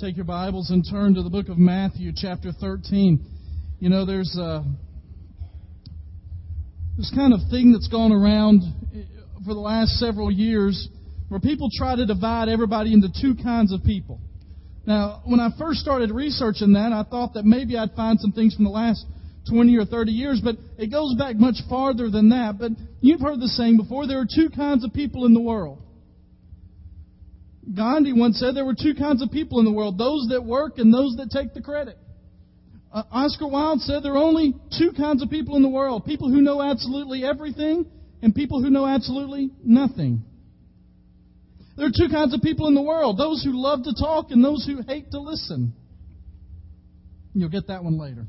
take your Bibles and turn to the book of Matthew, chapter 13. You know, there's uh, this kind of thing that's gone around for the last several years where people try to divide everybody into two kinds of people. Now, when I first started researching that, I thought that maybe I'd find some things from the last 20 or 30 years, but it goes back much farther than that. But you've heard the saying before there are two kinds of people in the world. Gandhi once said there were two kinds of people in the world those that work and those that take the credit. Uh, Oscar Wilde said there are only two kinds of people in the world people who know absolutely everything and people who know absolutely nothing. There are two kinds of people in the world those who love to talk and those who hate to listen. You'll get that one later.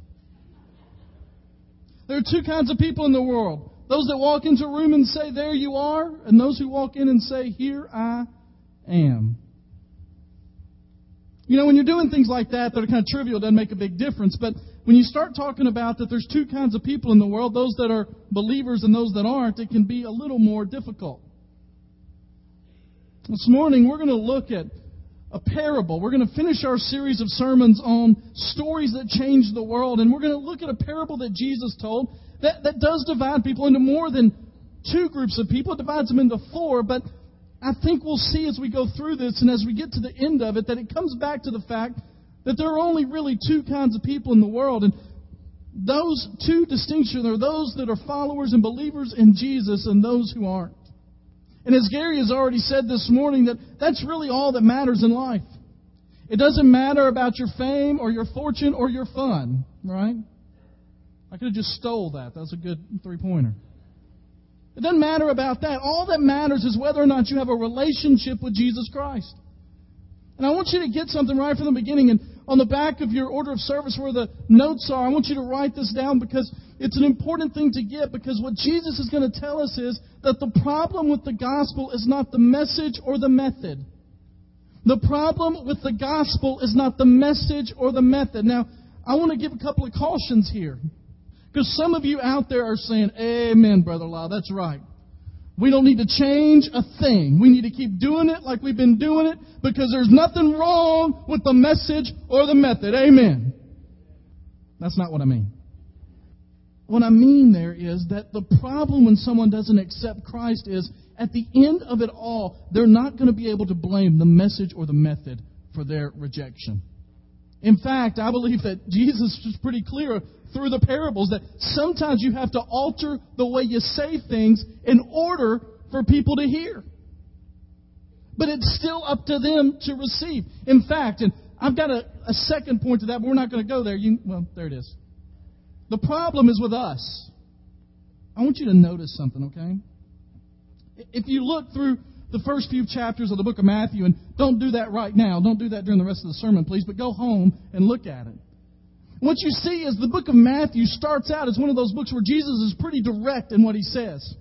There are two kinds of people in the world those that walk into a room and say, There you are, and those who walk in and say, Here I am. You know, when you're doing things like that that are kind of trivial, it doesn't make a big difference. But when you start talking about that there's two kinds of people in the world, those that are believers and those that aren't, it can be a little more difficult. This morning, we're going to look at a parable. We're going to finish our series of sermons on stories that change the world, and we're going to look at a parable that Jesus told that, that does divide people into more than two groups of people. It divides them into four, but I think we'll see as we go through this and as we get to the end of it that it comes back to the fact that there are only really two kinds of people in the world. And those two distinctions are those that are followers and believers in Jesus and those who aren't. And as Gary has already said this morning, that that's really all that matters in life. It doesn't matter about your fame or your fortune or your fun, right? I could have just stole that. That was a good three pointer. It doesn't matter about that. All that matters is whether or not you have a relationship with Jesus Christ. And I want you to get something right from the beginning. And on the back of your order of service where the notes are, I want you to write this down because it's an important thing to get. Because what Jesus is going to tell us is that the problem with the gospel is not the message or the method. The problem with the gospel is not the message or the method. Now, I want to give a couple of cautions here. Because some of you out there are saying, Amen, Brother Law, that's right. We don't need to change a thing. We need to keep doing it like we've been doing it because there's nothing wrong with the message or the method. Amen. That's not what I mean. What I mean there is that the problem when someone doesn't accept Christ is at the end of it all, they're not going to be able to blame the message or the method for their rejection. In fact, I believe that Jesus is pretty clear through the parables that sometimes you have to alter the way you say things in order for people to hear. But it's still up to them to receive. In fact, and I've got a, a second point to that, but we're not going to go there. You, well, there it is. The problem is with us. I want you to notice something, okay? If you look through the first few chapters of the book of Matthew, and don't do that right now. Don't do that during the rest of the sermon, please, but go home and look at it. What you see is the book of Matthew starts out as one of those books where Jesus is pretty direct in what he says.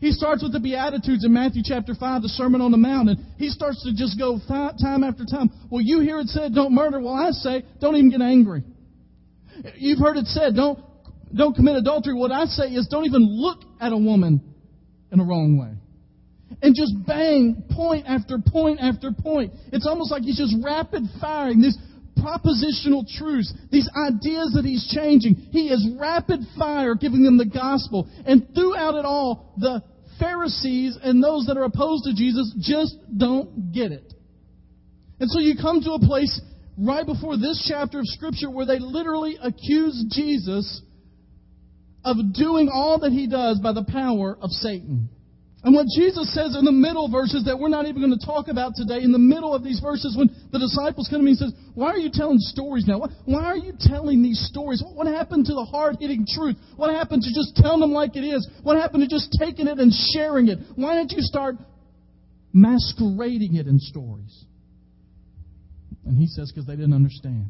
He starts with the Beatitudes in Matthew chapter 5, the Sermon on the Mount, and he starts to just go time after time. Well, you hear it said, don't murder. Well, I say, don't even get angry. You've heard it said, don't, don't commit adultery. What I say is, don't even look at a woman in a wrong way. And just bang, point after point after point. It's almost like he's just rapid firing these propositional truths, these ideas that he's changing. He is rapid fire giving them the gospel. And throughout it all, the Pharisees and those that are opposed to Jesus just don't get it. And so you come to a place right before this chapter of Scripture where they literally accuse Jesus of doing all that he does by the power of Satan. And what Jesus says in the middle verses that we're not even going to talk about today, in the middle of these verses, when the disciples come to me and says, Why are you telling stories now? Why are you telling these stories? What happened to the hard hitting truth? What happened to just telling them like it is? What happened to just taking it and sharing it? Why didn't you start masquerading it in stories? And he says, Because they didn't understand.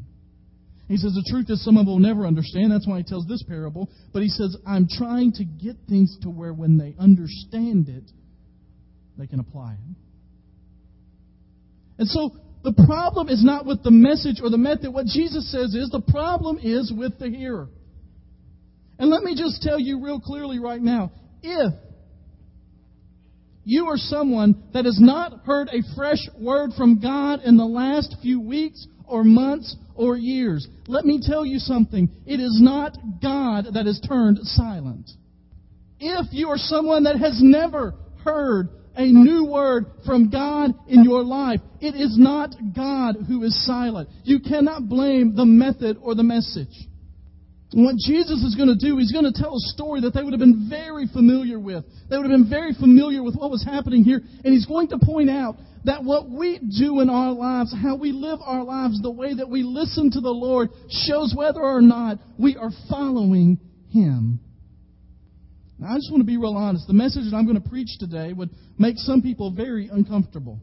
He says the truth is some of them will never understand. That's why he tells this parable. But he says, I'm trying to get things to where when they understand it, they can apply it. And so the problem is not with the message or the method. What Jesus says is the problem is with the hearer. And let me just tell you real clearly right now if you are someone that has not heard a fresh word from God in the last few weeks or months or years, let me tell you something. It is not God that has turned silent. If you are someone that has never heard a new word from God in your life, it is not God who is silent. You cannot blame the method or the message. What Jesus is going to do, he's going to tell a story that they would have been very familiar with. They would have been very familiar with what was happening here. And he's going to point out that what we do in our lives, how we live our lives, the way that we listen to the Lord, shows whether or not we are following him. Now, I just want to be real honest. The message that I'm going to preach today would make some people very uncomfortable,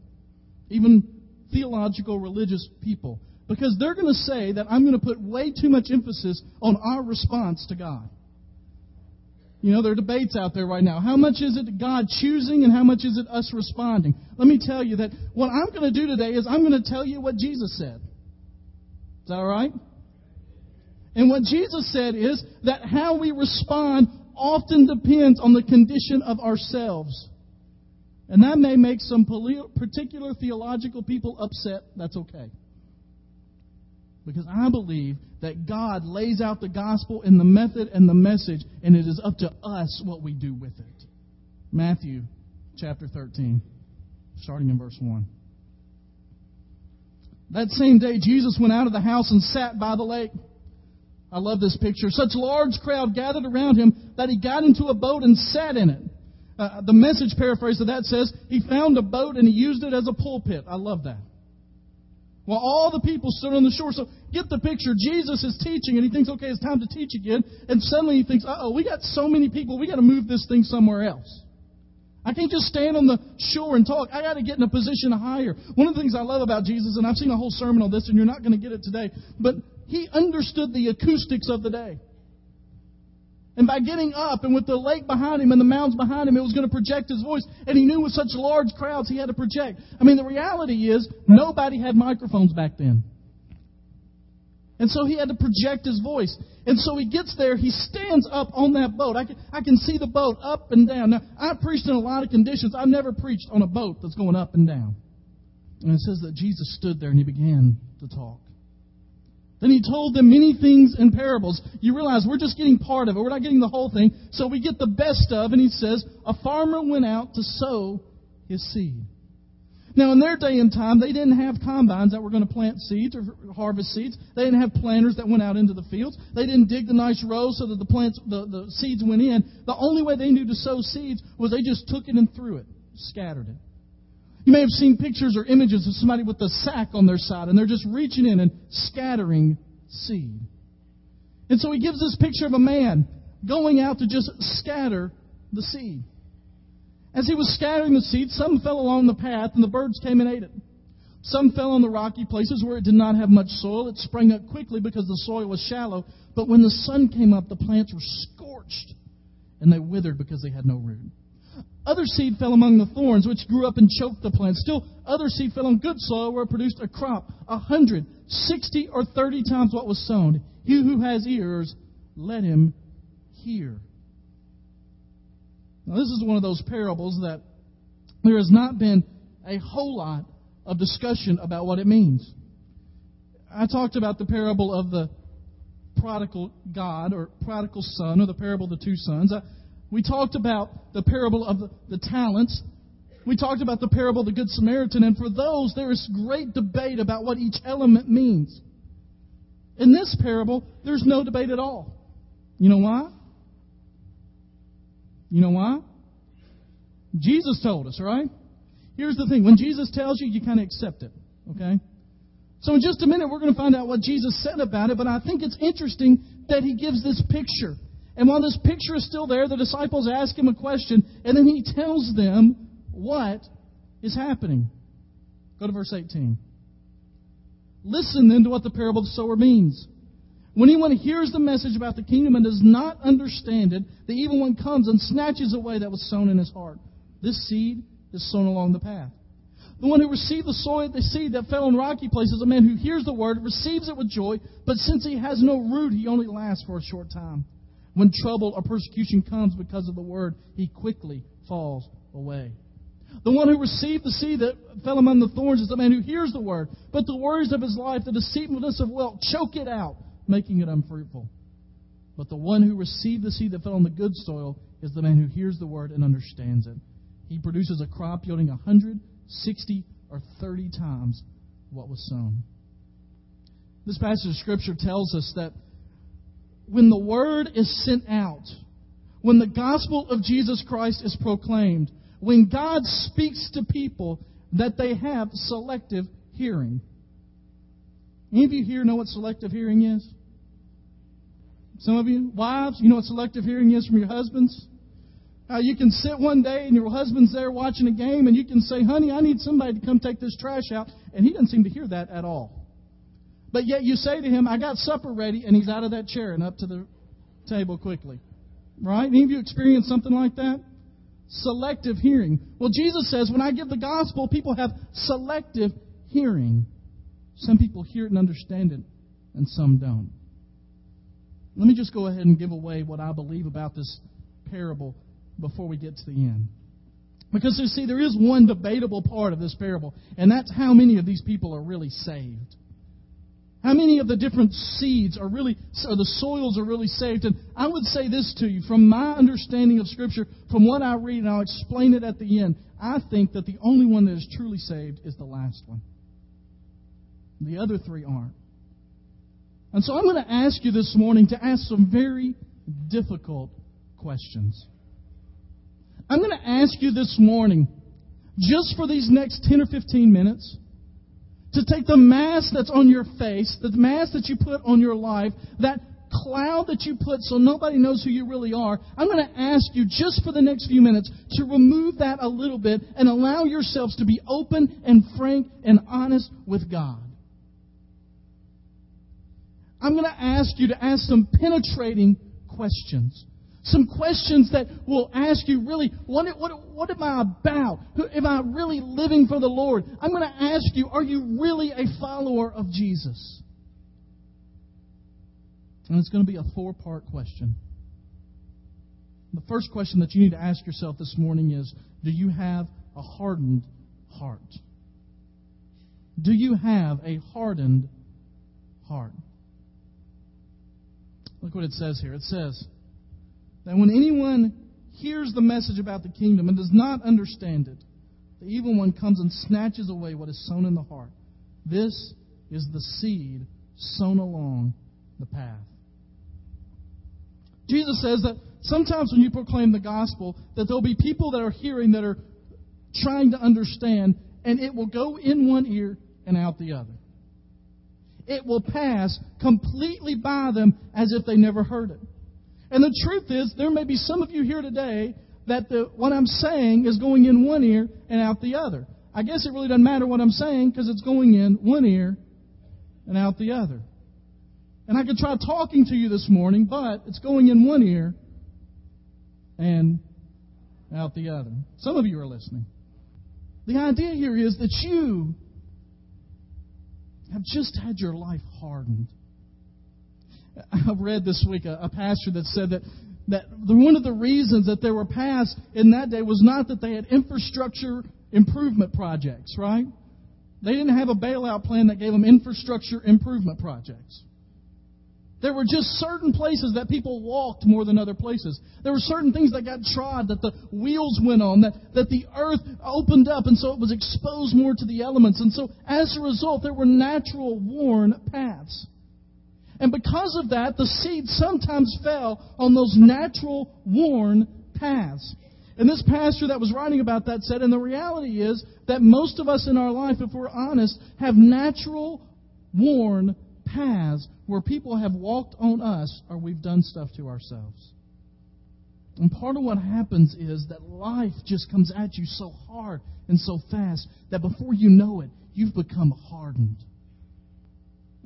even theological, religious people, because they're going to say that I'm going to put way too much emphasis on our response to God. You know, there are debates out there right now. How much is it God choosing and how much is it us responding? Let me tell you that what I'm going to do today is I'm going to tell you what Jesus said. Is that all right? And what Jesus said is that how we respond often depends on the condition of ourselves. And that may make some particular theological people upset. That's okay. Because I believe that God lays out the gospel in the method and the message, and it is up to us what we do with it. Matthew chapter 13, starting in verse 1. That same day, Jesus went out of the house and sat by the lake. I love this picture. Such large crowd gathered around him that he got into a boat and sat in it. Uh, the message paraphrase of that says he found a boat and he used it as a pulpit. I love that. While all the people stood on the shore. So get the picture. Jesus is teaching and he thinks, okay, it's time to teach again. And suddenly he thinks, uh oh, we got so many people, we got to move this thing somewhere else. I can't just stand on the shore and talk. I got to get in a position higher. One of the things I love about Jesus, and I've seen a whole sermon on this, and you're not going to get it today, but he understood the acoustics of the day. And by getting up and with the lake behind him and the mounds behind him, it was going to project his voice. And he knew with such large crowds he had to project. I mean, the reality is nobody had microphones back then. And so he had to project his voice. And so he gets there, he stands up on that boat. I can, I can see the boat up and down. Now, I've preached in a lot of conditions. I've never preached on a boat that's going up and down. And it says that Jesus stood there and he began to talk. Then he told them many things in parables. You realize we're just getting part of it. We're not getting the whole thing. So we get the best of, and he says, A farmer went out to sow his seed. Now, in their day and time, they didn't have combines that were going to plant seeds or harvest seeds. They didn't have planters that went out into the fields. They didn't dig the nice rows so that the plants, the, the seeds went in. The only way they knew to sow seeds was they just took it and threw it, scattered it. You may have seen pictures or images of somebody with a sack on their side, and they're just reaching in and scattering seed. And so he gives this picture of a man going out to just scatter the seed. As he was scattering the seed, some fell along the path, and the birds came and ate it. Some fell on the rocky places where it did not have much soil. It sprang up quickly because the soil was shallow. But when the sun came up, the plants were scorched, and they withered because they had no root. Other seed fell among the thorns, which grew up and choked the plants. Still, other seed fell on good soil, where it produced a crop, a hundred, sixty, or thirty times what was sown. He who has ears, let him hear. Now, this is one of those parables that there has not been a whole lot of discussion about what it means. I talked about the parable of the prodigal God or prodigal son, or the parable of the two sons. I, we talked about the parable of the, the talents. We talked about the parable of the Good Samaritan. And for those, there is great debate about what each element means. In this parable, there's no debate at all. You know why? You know why? Jesus told us, right? Here's the thing when Jesus tells you, you kind of accept it, okay? So, in just a minute, we're going to find out what Jesus said about it, but I think it's interesting that he gives this picture. And while this picture is still there, the disciples ask him a question, and then he tells them what is happening. Go to verse 18. Listen then to what the parable of the sower means. When anyone hears the message about the kingdom and does not understand it, the evil one comes and snatches away that was sown in his heart. This seed is sown along the path. The one who received the soil, the seed that fell in rocky places, a man who hears the word, receives it with joy, but since he has no root, he only lasts for a short time. When trouble or persecution comes because of the word, he quickly falls away. The one who received the seed that fell among the thorns is the man who hears the word, but the worries of his life, the deceitfulness of wealth, choke it out, making it unfruitful. But the one who received the seed that fell on the good soil is the man who hears the word and understands it. He produces a crop yielding a hundred, sixty, or thirty times what was sown. This passage of Scripture tells us that when the word is sent out, when the gospel of Jesus Christ is proclaimed, when God speaks to people, that they have selective hearing. Any of you here know what selective hearing is? Some of you, wives, you know what selective hearing is from your husbands? Uh, you can sit one day and your husband's there watching a game and you can say, honey, I need somebody to come take this trash out. And he doesn't seem to hear that at all. But yet you say to him, I got supper ready, and he's out of that chair and up to the table quickly. Right? Any of you experience something like that? Selective hearing. Well, Jesus says, when I give the gospel, people have selective hearing. Some people hear it and understand it, and some don't. Let me just go ahead and give away what I believe about this parable before we get to the end. Because you see, there is one debatable part of this parable, and that's how many of these people are really saved. How many of the different seeds are really, or the soils are really saved? And I would say this to you, from my understanding of Scripture, from what I read, and I'll explain it at the end, I think that the only one that is truly saved is the last one. The other three aren't. And so I'm going to ask you this morning to ask some very difficult questions. I'm going to ask you this morning, just for these next 10 or 15 minutes, to take the mask that's on your face, the mask that you put on your life, that cloud that you put so nobody knows who you really are, I'm going to ask you just for the next few minutes to remove that a little bit and allow yourselves to be open and frank and honest with God. I'm going to ask you to ask some penetrating questions. Some questions that will ask you really, what, what, what am I about? Am I really living for the Lord? I'm going to ask you, are you really a follower of Jesus? And it's going to be a four part question. The first question that you need to ask yourself this morning is Do you have a hardened heart? Do you have a hardened heart? Look what it says here. It says, that when anyone hears the message about the kingdom and does not understand it, the evil one comes and snatches away what is sown in the heart. This is the seed sown along the path. Jesus says that sometimes when you proclaim the gospel, that there'll be people that are hearing that are trying to understand, and it will go in one ear and out the other. It will pass completely by them as if they never heard it. And the truth is, there may be some of you here today that the, what I'm saying is going in one ear and out the other. I guess it really doesn't matter what I'm saying because it's going in one ear and out the other. And I could try talking to you this morning, but it's going in one ear and out the other. Some of you are listening. The idea here is that you have just had your life hardened. I read this week a, a pastor that said that that one of the reasons that they were passed in that day was not that they had infrastructure improvement projects, right? They didn't have a bailout plan that gave them infrastructure improvement projects. There were just certain places that people walked more than other places. There were certain things that got trod, that the wheels went on, that, that the earth opened up, and so it was exposed more to the elements. And so, as a result, there were natural worn paths. And because of that, the seed sometimes fell on those natural, worn paths. And this pastor that was writing about that said, and the reality is that most of us in our life, if we're honest, have natural, worn paths where people have walked on us or we've done stuff to ourselves. And part of what happens is that life just comes at you so hard and so fast that before you know it, you've become hardened.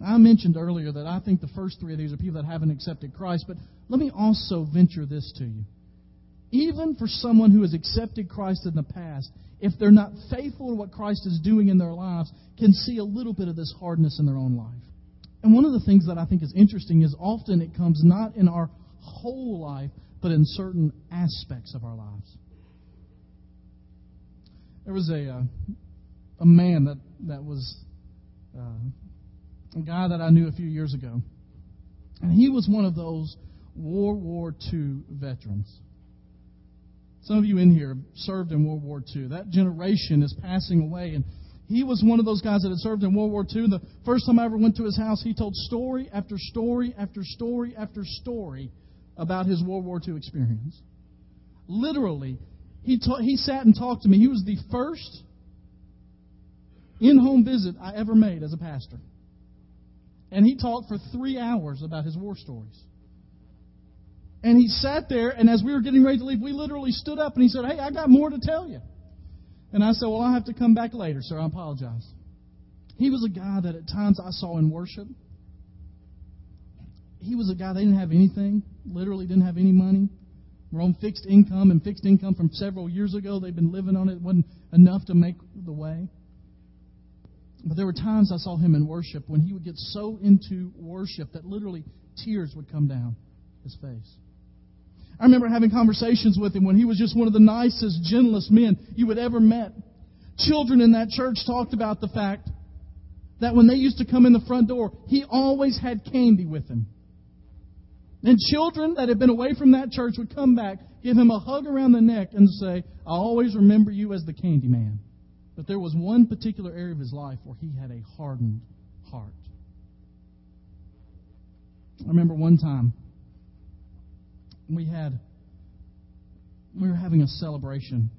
I mentioned earlier that I think the first three of these are people that haven't accepted Christ, but let me also venture this to you. Even for someone who has accepted Christ in the past, if they're not faithful to what Christ is doing in their lives, can see a little bit of this hardness in their own life. And one of the things that I think is interesting is often it comes not in our whole life, but in certain aspects of our lives. There was a uh, a man that that was uh, a guy that I knew a few years ago, and he was one of those World War II veterans. Some of you in here served in World War II. That generation is passing away, and he was one of those guys that had served in World War II. The first time I ever went to his house, he told story after story after story after story about his World War II experience. Literally, he, ta- he sat and talked to me. He was the first in home visit I ever made as a pastor. And he talked for three hours about his war stories. And he sat there, and as we were getting ready to leave, we literally stood up and he said, Hey, I got more to tell you. And I said, Well, I'll have to come back later, sir. I apologize. He was a guy that at times I saw in worship. He was a guy that didn't have anything, literally didn't have any money. We're on fixed income, and fixed income from several years ago. They've been living on it. It wasn't enough to make the way. But there were times I saw him in worship when he would get so into worship that literally tears would come down his face. I remember having conversations with him when he was just one of the nicest, gentlest men you would ever met. Children in that church talked about the fact that when they used to come in the front door, he always had candy with him. And children that had been away from that church would come back, give him a hug around the neck, and say, I always remember you as the candy man. But there was one particular area of his life where he had a hardened heart. I remember one time we had we were having a celebration.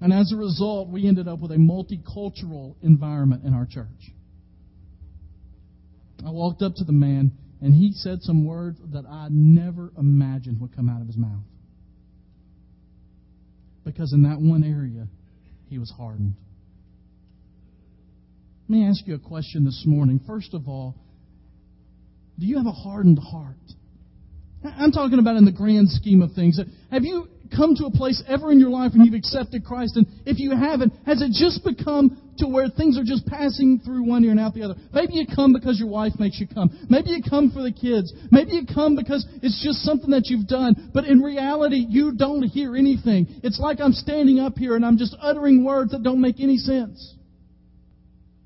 And as a result, we ended up with a multicultural environment in our church. I walked up to the man, and he said some words that I never imagined would come out of his mouth. Because in that one area, he was hardened. Let me ask you a question this morning. First of all, do you have a hardened heart? I'm talking about in the grand scheme of things. Have you come to a place ever in your life when you've accepted Christ? And if you haven't, has it just become to where things are just passing through one ear and out the other? Maybe you come because your wife makes you come. Maybe you come for the kids. Maybe you come because it's just something that you've done. But in reality, you don't hear anything. It's like I'm standing up here and I'm just uttering words that don't make any sense.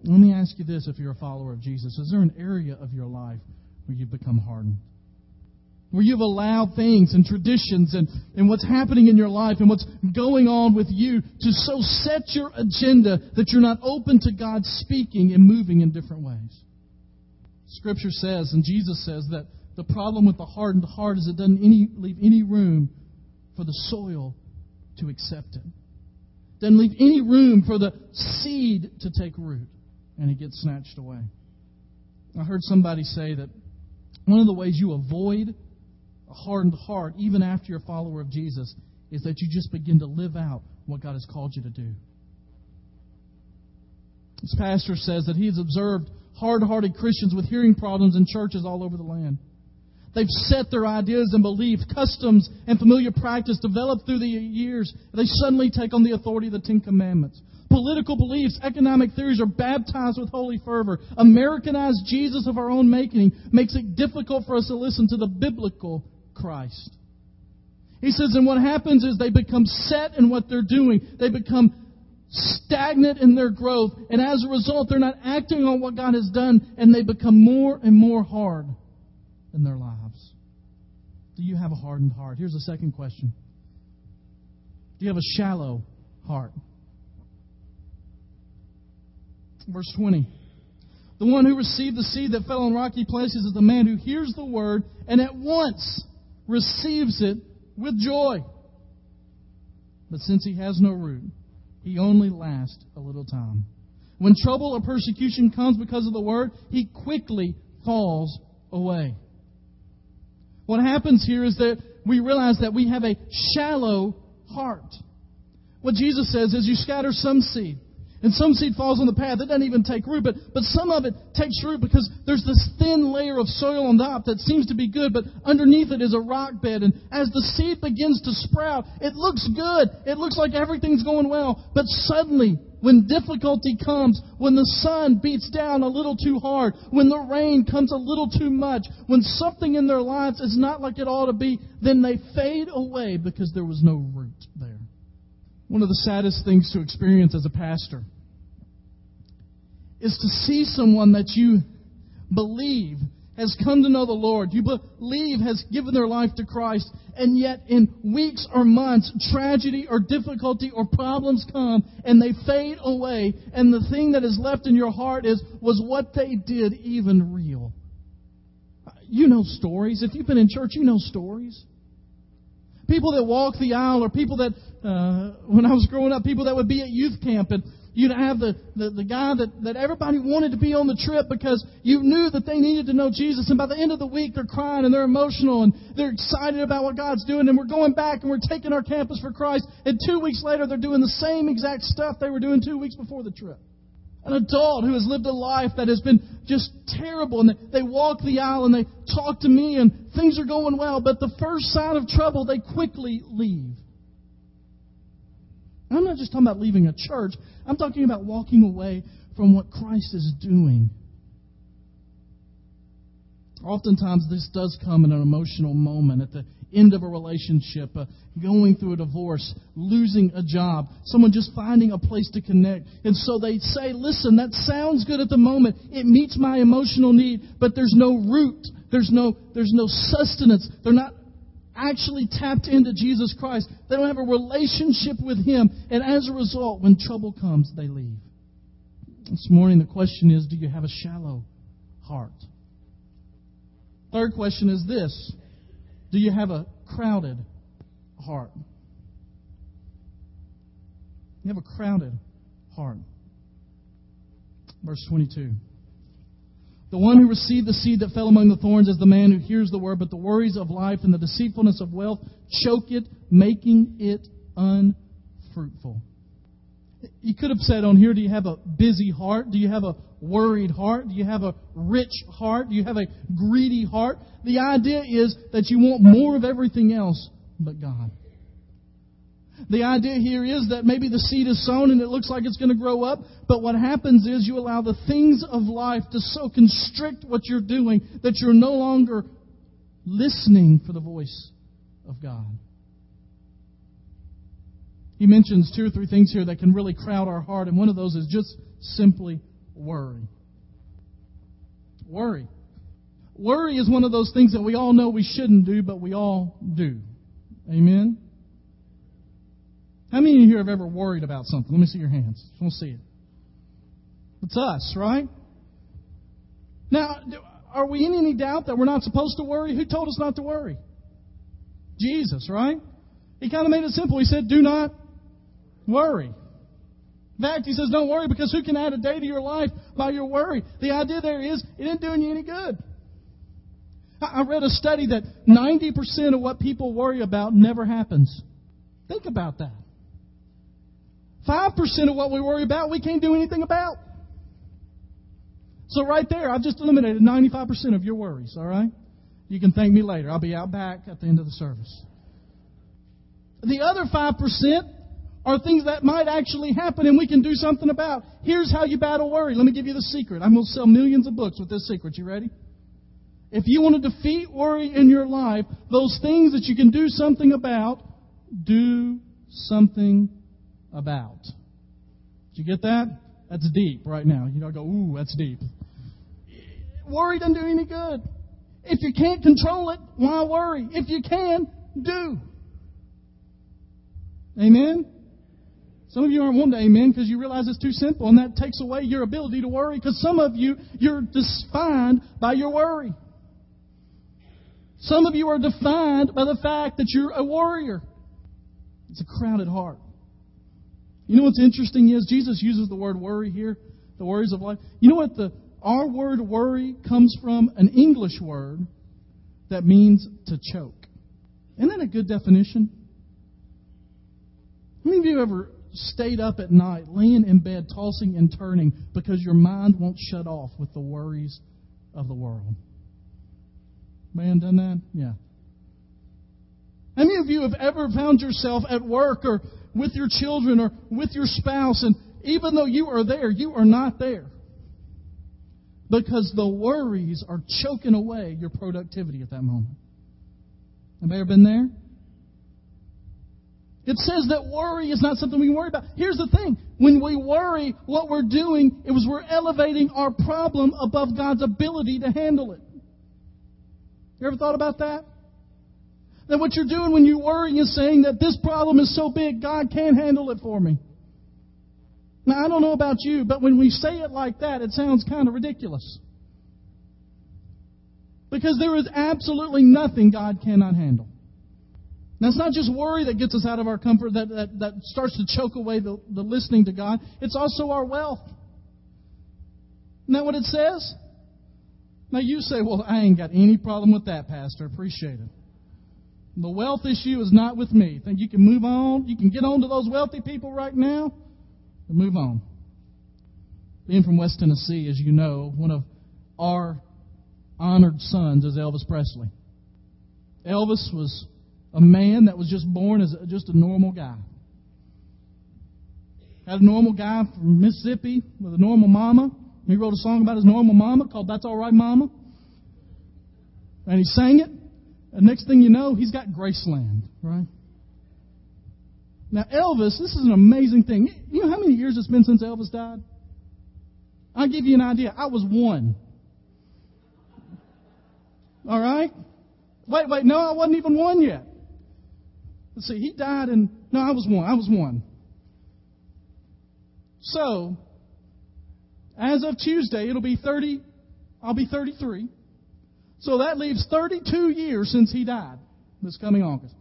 Let me ask you this if you're a follower of Jesus. Is there an area of your life where you've become hardened? Where you've allowed things and traditions and, and what's happening in your life and what's going on with you to so set your agenda that you're not open to God speaking and moving in different ways. Scripture says, and Jesus says, that the problem with the hardened heart is it doesn't any, leave any room for the soil to accept it. Doesn't leave any room for the seed to take root, and it gets snatched away. I heard somebody say that one of the ways you avoid hardened heart, even after you're a follower of Jesus, is that you just begin to live out what God has called you to do. This pastor says that he has observed hard hearted Christians with hearing problems in churches all over the land. They've set their ideas and beliefs, customs, and familiar practice developed through the years. They suddenly take on the authority of the Ten Commandments. Political beliefs, economic theories are baptized with holy fervor. Americanized Jesus of our own making makes it difficult for us to listen to the biblical Christ. He says, and what happens is they become set in what they're doing. They become stagnant in their growth. And as a result, they're not acting on what God has done, and they become more and more hard in their lives. Do you have a hardened heart? Here's a second question Do you have a shallow heart? Verse 20. The one who received the seed that fell on rocky places is the man who hears the word and at once receives it with joy. But since he has no root, he only lasts a little time. When trouble or persecution comes because of the word, he quickly falls away. What happens here is that we realize that we have a shallow heart. What Jesus says is you scatter some seed. And some seed falls on the path. It doesn't even take root, but, but some of it takes root because there's this thin layer of soil on top that seems to be good, but underneath it is a rock bed. And as the seed begins to sprout, it looks good. It looks like everything's going well. But suddenly, when difficulty comes, when the sun beats down a little too hard, when the rain comes a little too much, when something in their lives is not like it ought to be, then they fade away because there was no root there. One of the saddest things to experience as a pastor is to see someone that you believe has come to know the Lord, you believe has given their life to Christ, and yet in weeks or months, tragedy or difficulty or problems come and they fade away, and the thing that is left in your heart is, was what they did even real? You know stories. If you've been in church, you know stories. People that walk the aisle, or people that, uh, when I was growing up, people that would be at youth camp and You'd have the, the, the guy that, that everybody wanted to be on the trip because you knew that they needed to know Jesus. And by the end of the week, they're crying and they're emotional and they're excited about what God's doing. And we're going back and we're taking our campus for Christ. And two weeks later, they're doing the same exact stuff they were doing two weeks before the trip. An adult who has lived a life that has been just terrible. And they walk the aisle and they talk to me and things are going well. But the first sign of trouble, they quickly leave. I'm not just talking about leaving a church, I'm talking about walking away from what Christ is doing. Oftentimes, this does come in an emotional moment at the end of a relationship, uh, going through a divorce, losing a job, someone just finding a place to connect. And so they say, listen, that sounds good at the moment. It meets my emotional need, but there's no root. There's no, there's no sustenance. They're not actually tapped into Jesus Christ. They don't have a relationship with Him. And as a result, when trouble comes, they leave. This morning, the question is do you have a shallow heart? Third question is this Do you have a crowded heart? You have a crowded heart. Verse 22. The one who received the seed that fell among the thorns is the man who hears the word, but the worries of life and the deceitfulness of wealth choke it, making it unfruitful. You could have said on here, do you have a busy heart? Do you have a worried heart? Do you have a rich heart? Do you have a greedy heart? The idea is that you want more of everything else but God. The idea here is that maybe the seed is sown and it looks like it's going to grow up, but what happens is you allow the things of life to so constrict what you're doing that you're no longer listening for the voice of God. He mentions two or three things here that can really crowd our heart, and one of those is just simply worry. Worry. Worry is one of those things that we all know we shouldn't do, but we all do. Amen? How many of you here have ever worried about something? Let me see your hands. To see it. It's us, right? Now, are we in any doubt that we're not supposed to worry? Who told us not to worry? Jesus, right? He kind of made it simple. He said, Do not worry. In fact, he says, Don't worry because who can add a day to your life by your worry? The idea there is, it isn't doing you any good. I read a study that 90% of what people worry about never happens. Think about that. 5% of what we worry about, we can't do anything about. So, right there, I've just eliminated 95% of your worries, all right? You can thank me later. I'll be out back at the end of the service. The other 5% are things that might actually happen and we can do something about. Here's how you battle worry. Let me give you the secret. I'm going to sell millions of books with this secret. You ready? If you want to defeat worry in your life, those things that you can do something about, do something about. Did you get that? That's deep right now. You know, go, ooh, that's deep. Worry doesn't do any good. If you can't control it, why worry? If you can, do. Amen? Some of you aren't wanting to amen because you realize it's too simple and that takes away your ability to worry because some of you, you're defined by your worry. Some of you are defined by the fact that you're a warrior. It's a crowded heart. You know what's interesting is Jesus uses the word worry here, the worries of life. You know what the our word worry comes from an English word that means to choke. Isn't that a good definition? How many of you have ever stayed up at night, laying in bed, tossing and turning because your mind won't shut off with the worries of the world? Man, done that? Yeah. How many of you have ever found yourself at work or with your children or with your spouse, and even though you are there, you are not there. Because the worries are choking away your productivity at that moment. Have you ever been there? It says that worry is not something we worry about. Here's the thing. When we worry, what we're doing is we're elevating our problem above God's ability to handle it. You ever thought about that? That what you're doing when you worry is saying that this problem is so big, God can't handle it for me. Now, I don't know about you, but when we say it like that, it sounds kind of ridiculous. Because there is absolutely nothing God cannot handle. Now, it's not just worry that gets us out of our comfort, that, that, that starts to choke away the, the listening to God. It's also our wealth. Isn't that what it says? Now, you say, well, I ain't got any problem with that, Pastor. Appreciate it. The wealth issue is not with me. Think you can move on? You can get on to those wealthy people right now and move on. Being from West Tennessee, as you know, one of our honored sons is Elvis Presley. Elvis was a man that was just born as a, just a normal guy. Had a normal guy from Mississippi with a normal mama. He wrote a song about his normal mama called That's All Right Mama. And he sang it. And next thing you know, he's got Graceland, right? Now, Elvis, this is an amazing thing. You know how many years it's been since Elvis died? I'll give you an idea. I was one. All right? Wait, wait, no, I wasn't even one yet. Let's see, he died in, no, I was one. I was one. So, as of Tuesday, it'll be 30, I'll be 33. So that leaves 32 years since he died this coming August.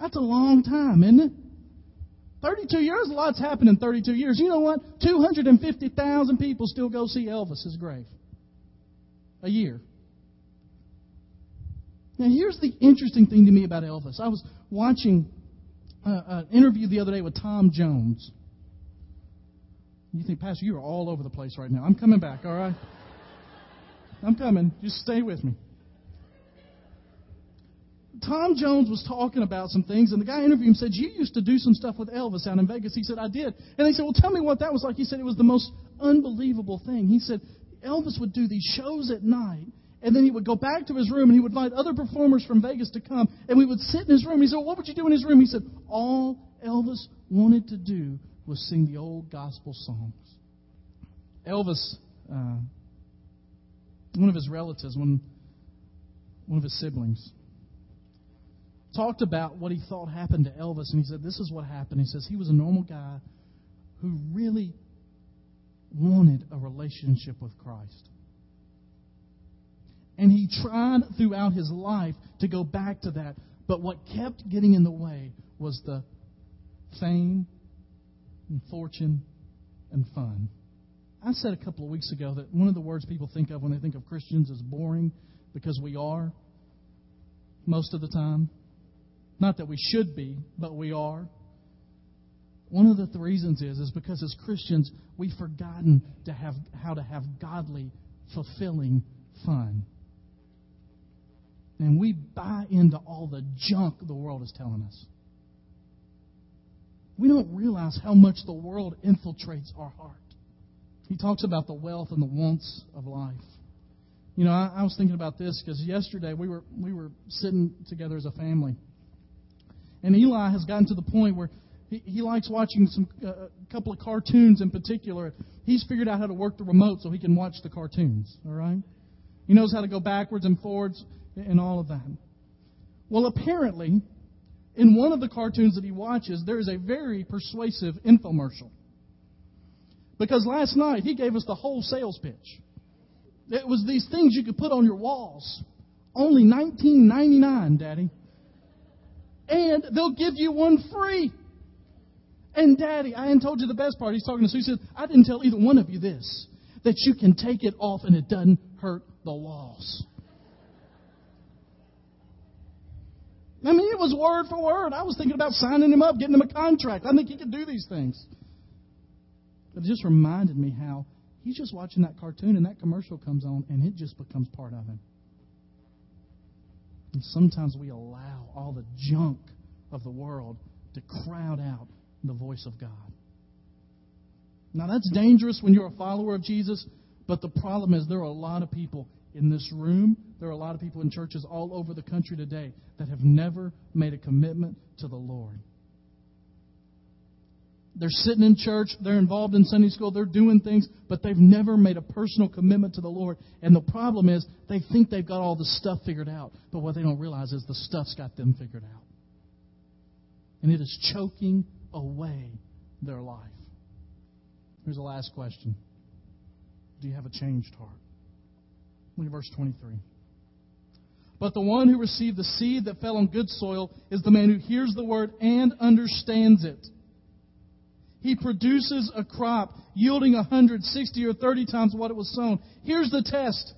That's a long time, isn't it? 32 years, a lot's happened in 32 years. You know what? 250,000 people still go see Elvis's grave a year. Now, here's the interesting thing to me about Elvis. I was watching uh, an interview the other day with Tom Jones. You think, Pastor, you are all over the place right now. I'm coming back, all right? I'm coming. Just stay with me. Tom Jones was talking about some things, and the guy interviewed him said, You used to do some stuff with Elvis out in Vegas. He said, I did. And they said, Well, tell me what that was like. He said, It was the most unbelievable thing. He said, Elvis would do these shows at night, and then he would go back to his room, and he would invite other performers from Vegas to come, and we would sit in his room. He said, well, What would you do in his room? He said, All Elvis wanted to do was sing the old gospel songs. Elvis, uh, one of his relatives, one, one of his siblings, talked about what he thought happened to Elvis, and he said, This is what happened. He says, He was a normal guy who really wanted a relationship with Christ. And he tried throughout his life to go back to that, but what kept getting in the way was the fame and fortune and fun. I said a couple of weeks ago that one of the words people think of when they think of Christians is boring because we are most of the time. Not that we should be, but we are. One of the reasons is is because as Christians we've forgotten to have how to have godly, fulfilling fun. And we buy into all the junk the world is telling us. We don't realize how much the world infiltrates our heart. He talks about the wealth and the wants of life. You know, I, I was thinking about this because yesterday we were we were sitting together as a family, and Eli has gotten to the point where he, he likes watching some uh, a couple of cartoons in particular. He's figured out how to work the remote so he can watch the cartoons. All right, he knows how to go backwards and forwards and all of that. Well, apparently, in one of the cartoons that he watches, there is a very persuasive infomercial. Because last night he gave us the whole sales pitch. It was these things you could put on your walls. Only $19.99, Daddy and they'll give you one free. And Daddy, I hadn't told you the best part. He's talking to Sue. He said, I didn't tell either one of you this that you can take it off and it doesn't hurt the walls. I mean, it was word for word. I was thinking about signing him up, getting him a contract. I think he could do these things. But it just reminded me how he's just watching that cartoon and that commercial comes on and it just becomes part of him. And sometimes we allow all the junk of the world to crowd out the voice of God. Now, that's dangerous when you're a follower of Jesus, but the problem is there are a lot of people in this room, there are a lot of people in churches all over the country today that have never made a commitment to the Lord. They're sitting in church, they're involved in Sunday school, they're doing things, but they've never made a personal commitment to the Lord. And the problem is, they think they've got all the stuff figured out, but what they don't realize is the stuff's got them figured out. And it is choking away their life. Here's the last question Do you have a changed heart? Look at verse 23. But the one who received the seed that fell on good soil is the man who hears the word and understands it he produces a crop yielding 160 or 30 times what it was sown. Here's the test.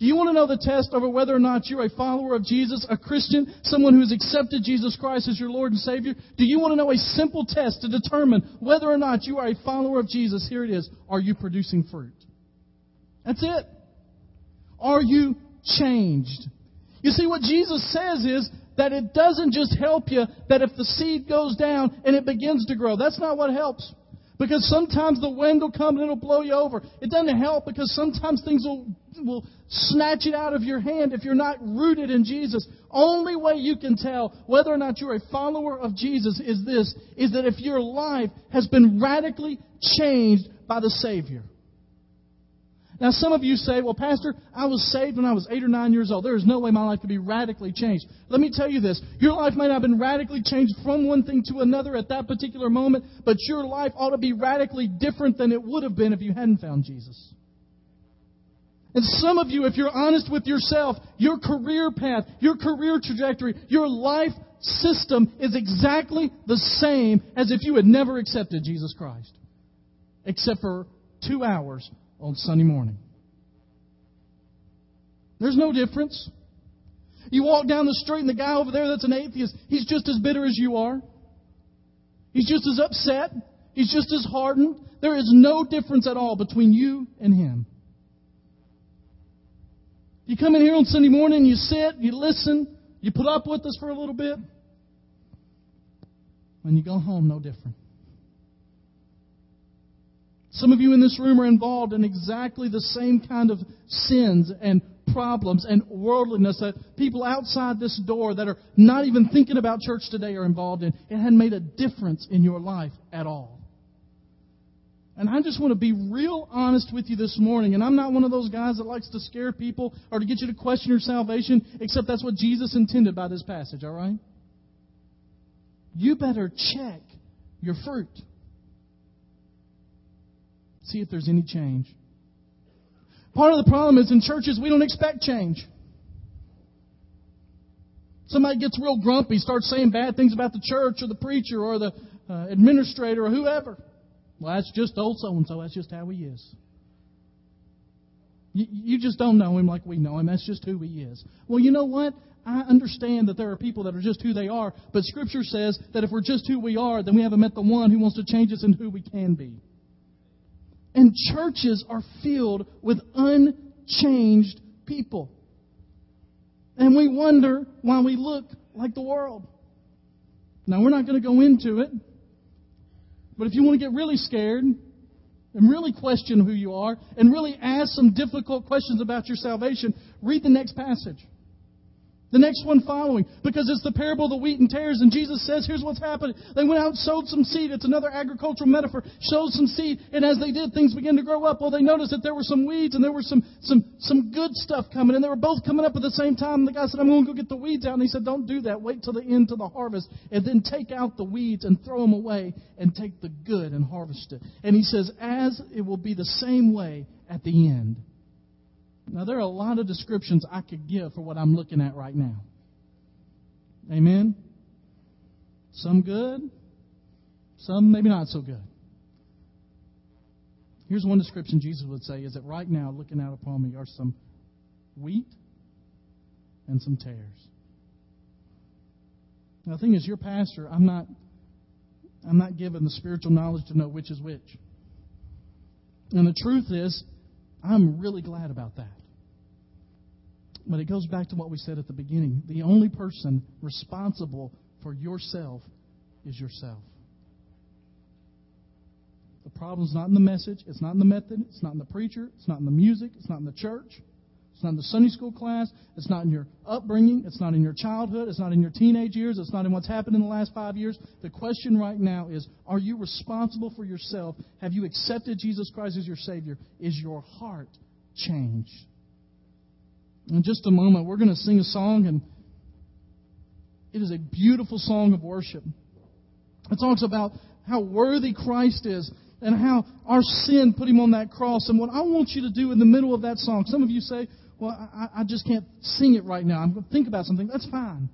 Do you want to know the test over whether or not you're a follower of Jesus, a Christian, someone who has accepted Jesus Christ as your Lord and Savior? Do you want to know a simple test to determine whether or not you are a follower of Jesus? Here it is. Are you producing fruit? That's it. Are you changed? You see, what Jesus says is that it doesn't just help you that if the seed goes down and it begins to grow. That's not what helps. Because sometimes the wind will come and it'll blow you over. It doesn't help because sometimes things will, will snatch it out of your hand if you're not rooted in Jesus. Only way you can tell whether or not you're a follower of Jesus is this, is that if your life has been radically changed by the Savior. Now, some of you say, well, Pastor, I was saved when I was eight or nine years old. There is no way my life could be radically changed. Let me tell you this. Your life may not have been radically changed from one thing to another at that particular moment, but your life ought to be radically different than it would have been if you hadn't found Jesus. And some of you, if you're honest with yourself, your career path, your career trajectory, your life system is exactly the same as if you had never accepted Jesus Christ. Except for two hours on Sunday morning. There's no difference. You walk down the street and the guy over there that's an atheist, he's just as bitter as you are. He's just as upset. He's just as hardened. There is no difference at all between you and him. You come in here on Sunday morning, you sit, you listen, you put up with us for a little bit. When you go home, no different. Some of you in this room are involved in exactly the same kind of sins and problems and worldliness that people outside this door that are not even thinking about church today are involved in. It hadn't made a difference in your life at all. And I just want to be real honest with you this morning. And I'm not one of those guys that likes to scare people or to get you to question your salvation, except that's what Jesus intended by this passage, all right? You better check your fruit. See if there's any change. Part of the problem is in churches, we don't expect change. Somebody gets real grumpy, starts saying bad things about the church or the preacher or the uh, administrator or whoever. Well, that's just old so and so. That's just how he is. You, you just don't know him like we know him. That's just who he is. Well, you know what? I understand that there are people that are just who they are, but Scripture says that if we're just who we are, then we haven't met the one who wants to change us into who we can be. And churches are filled with unchanged people. And we wonder why we look like the world. Now, we're not going to go into it. But if you want to get really scared and really question who you are and really ask some difficult questions about your salvation, read the next passage. The next one following, because it's the parable of the wheat and tares, and Jesus says, here's what's happening. They went out and sowed some seed. It's another agricultural metaphor. Sowed some seed, and as they did, things began to grow up. Well, they noticed that there were some weeds and there were some, some, some good stuff coming, and they were both coming up at the same time. And the guy said, I'm going to go get the weeds out. And he said, don't do that. Wait till the end to the harvest, and then take out the weeds and throw them away and take the good and harvest it. And he says, as it will be the same way at the end. Now, there are a lot of descriptions I could give for what I'm looking at right now. Amen? Some good, some maybe not so good. Here's one description Jesus would say is that right now, looking out upon me, are some wheat and some tares. Now, the thing is, your pastor, I'm not, I'm not given the spiritual knowledge to know which is which. And the truth is, I'm really glad about that. But it goes back to what we said at the beginning. The only person responsible for yourself is yourself. The problem's not in the message, it's not in the method, it's not in the preacher, it's not in the music, it's not in the church, It's not in the Sunday school class. It's not in your upbringing. It's not in your childhood. It's not in your teenage years. It's not in what's happened in the last five years. The question right now is Are you responsible for yourself? Have you accepted Jesus Christ as your Savior? Is your heart changed? In just a moment, we're going to sing a song, and it is a beautiful song of worship. It talks about how worthy Christ is and how our sin put him on that cross. And what I want you to do in the middle of that song, some of you say, Well, I, I just can't sing it right now. I'm going to think about something. That's fine.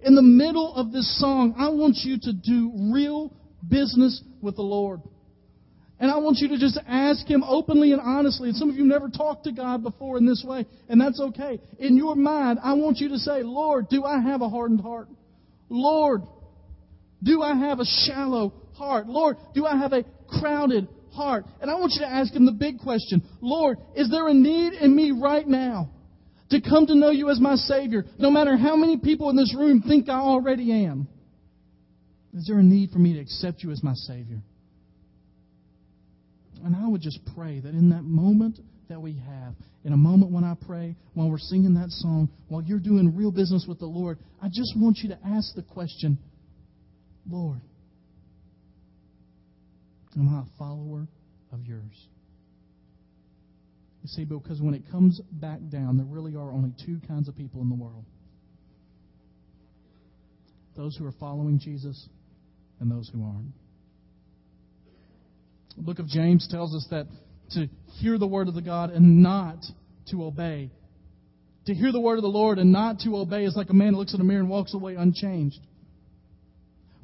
In the middle of this song, I want you to do real business with the Lord. And I want you to just ask Him openly and honestly. And some of you never talked to God before in this way, and that's okay. In your mind, I want you to say, Lord, do I have a hardened heart? Lord, do I have a shallow heart? Lord, do I have a crowded heart? And I want you to ask Him the big question Lord, is there a need in me right now to come to know you as my Savior, no matter how many people in this room think I already am? Is there a need for me to accept you as my Savior? And I would just pray that in that moment that we have, in a moment when I pray, while we're singing that song, while you're doing real business with the Lord, I just want you to ask the question Lord, am I a follower of yours? You see, because when it comes back down, there really are only two kinds of people in the world those who are following Jesus and those who aren't. The book of James tells us that to hear the word of the God and not to obey. To hear the word of the Lord and not to obey is like a man who looks in a mirror and walks away unchanged.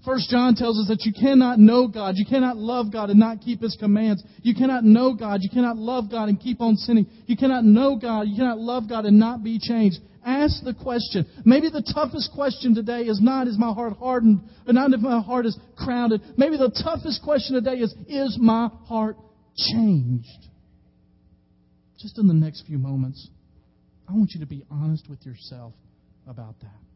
First John tells us that you cannot know God, you cannot love God and not keep His commands. You cannot know God, you cannot love God and keep on sinning. You cannot know God, you cannot love God and not be changed. Ask the question. Maybe the toughest question today is not is my heart hardened, not if my heart is crowded. Maybe the toughest question today is is my heart changed? Just in the next few moments, I want you to be honest with yourself about that.